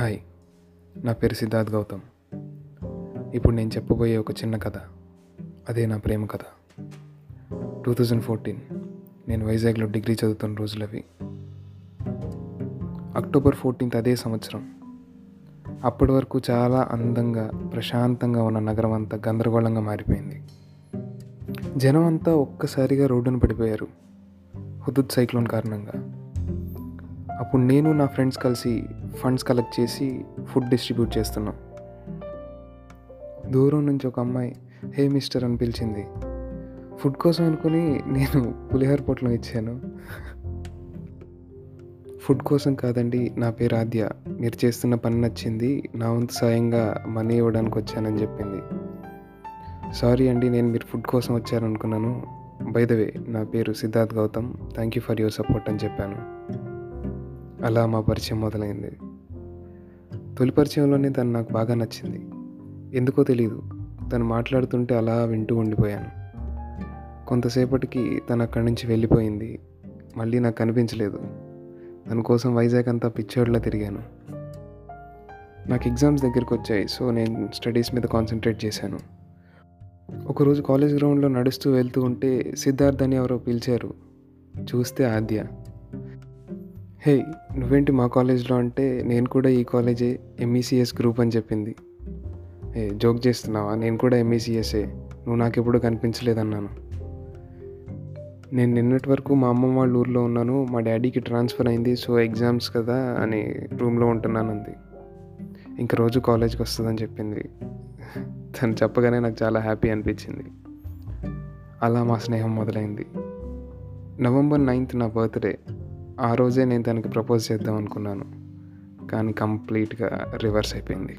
Hi నా పేరు సిద్ధార్థ్ గౌతమ్. ఇప్పుడు నేను చెప్పబోయే ఒక చిన్న కథ. అదే నా ప్రేమ కథ. టూ థౌజండ్ ఫోర్టీన్ నేను వైజాగ్లో డిగ్రీ చదువుతున్న రోజులవి అక్టోబర్ ఫోర్టీన్త్ అదే సంవత్సరం. అప్పటి వరకు చాలా అందంగా ప్రశాంతంగా ఉన్న నగరం అంతా గందరగోళంగా మారిపోయింది. జనం అంతా ఒక్కసారిగా రోడ్డున పడిపోయారు. హుదుద్ సైక్లోన్ కారణంగా. అప్పుడు నేను నా ఫ్రెండ్స్ కలిసి ఫండ్స్ కలెక్ట్ చేసి ఫుడ్ డిస్ట్రిబ్యూట్ చేస్తున్నాం. దూరం నుంచి ఒక అమ్మాయి హే మిస్టర్ అని పిలిచింది. ఫుడ్ కోసం అనుకుని నేను పులిహోర పొట్లం ఇచ్చాను. ఫుడ్ కోసం కాదండి నా పేరు ఆద్య. మీరు చేస్తున్న పని నచ్చింది నా వంతు సాయంగా మనీ ఇవ్వడానికి వచ్చానని చెప్పింది. సారీ అండి నేను మీరు ఫుడ్ కోసం వచ్చారనుకున్నాను. బై ద వే నా పేరు Siddharth Gautam. Thank you for your support అని చెప్పాను. అలా మా పరిచయం మొదలైంది. తొలి పరిచయంలోనే తను నాకు బాగా నచ్చింది. ఎందుకో తెలియదు తను మాట్లాడుతుంటే అలా వింటూ ఉండిపోయాను. కొంతసేపటికి తను అక్కడి నుంచి వెళ్ళిపోయింది. మళ్ళీ నాకు కనిపించలేదు. తన కోసం వైజాగ్ అంతా పిచ్చోడ్లా తిరిగాను. నాకు ఎగ్జామ్స్ దగ్గరికి వచ్చాయి. సో నేను స్టడీస్ మీద కాన్సన్ట్రేట్ చేశాను. ఒకరోజు కాలేజ్ గ్రౌండ్లో నడుస్తూ వెళ్తూ ఉంటే సిద్ధార్థ్ అని ఎవరో పిలిచారు. చూస్తే ఆద్య. హే నువ్వేంటి మా కాలేజ్లో అంటే నేను కూడా ఈ కాలేజే ఎంఈసిఎస్ గ్రూప్ అని చెప్పింది. ఏ జోక్ చేస్తున్నావా? నేను కూడా ఎంఈసిఎస్ఏ నువ్వు నాకెప్పుడు కనిపించలేదన్నాను. నేను నిన్నటి వరకు మా అమ్మమ్మ వాళ్ళ ఊర్లో ఉన్నాను. మా డాడీకి ట్రాన్స్ఫర్ అయింది. సో ఎగ్జామ్స్ కదా అని రూమ్లో ఉంటున్నానంది. ఇంక రోజు కాలేజ్కి వస్తుందని చెప్పింది. తను చెప్పగానే నాకు చాలా హ్యాపీ అనిపించింది. అలా మా స్నేహం మొదలైంది. నవంబర్ నైన్త్ నా బర్త్డే. ఆ రోజే నేను తనకి ప్రపోజ్ చేద్దాం అనుకున్నాను కానీ కంప్లీట్గా రివర్స్ అయిపోయింది.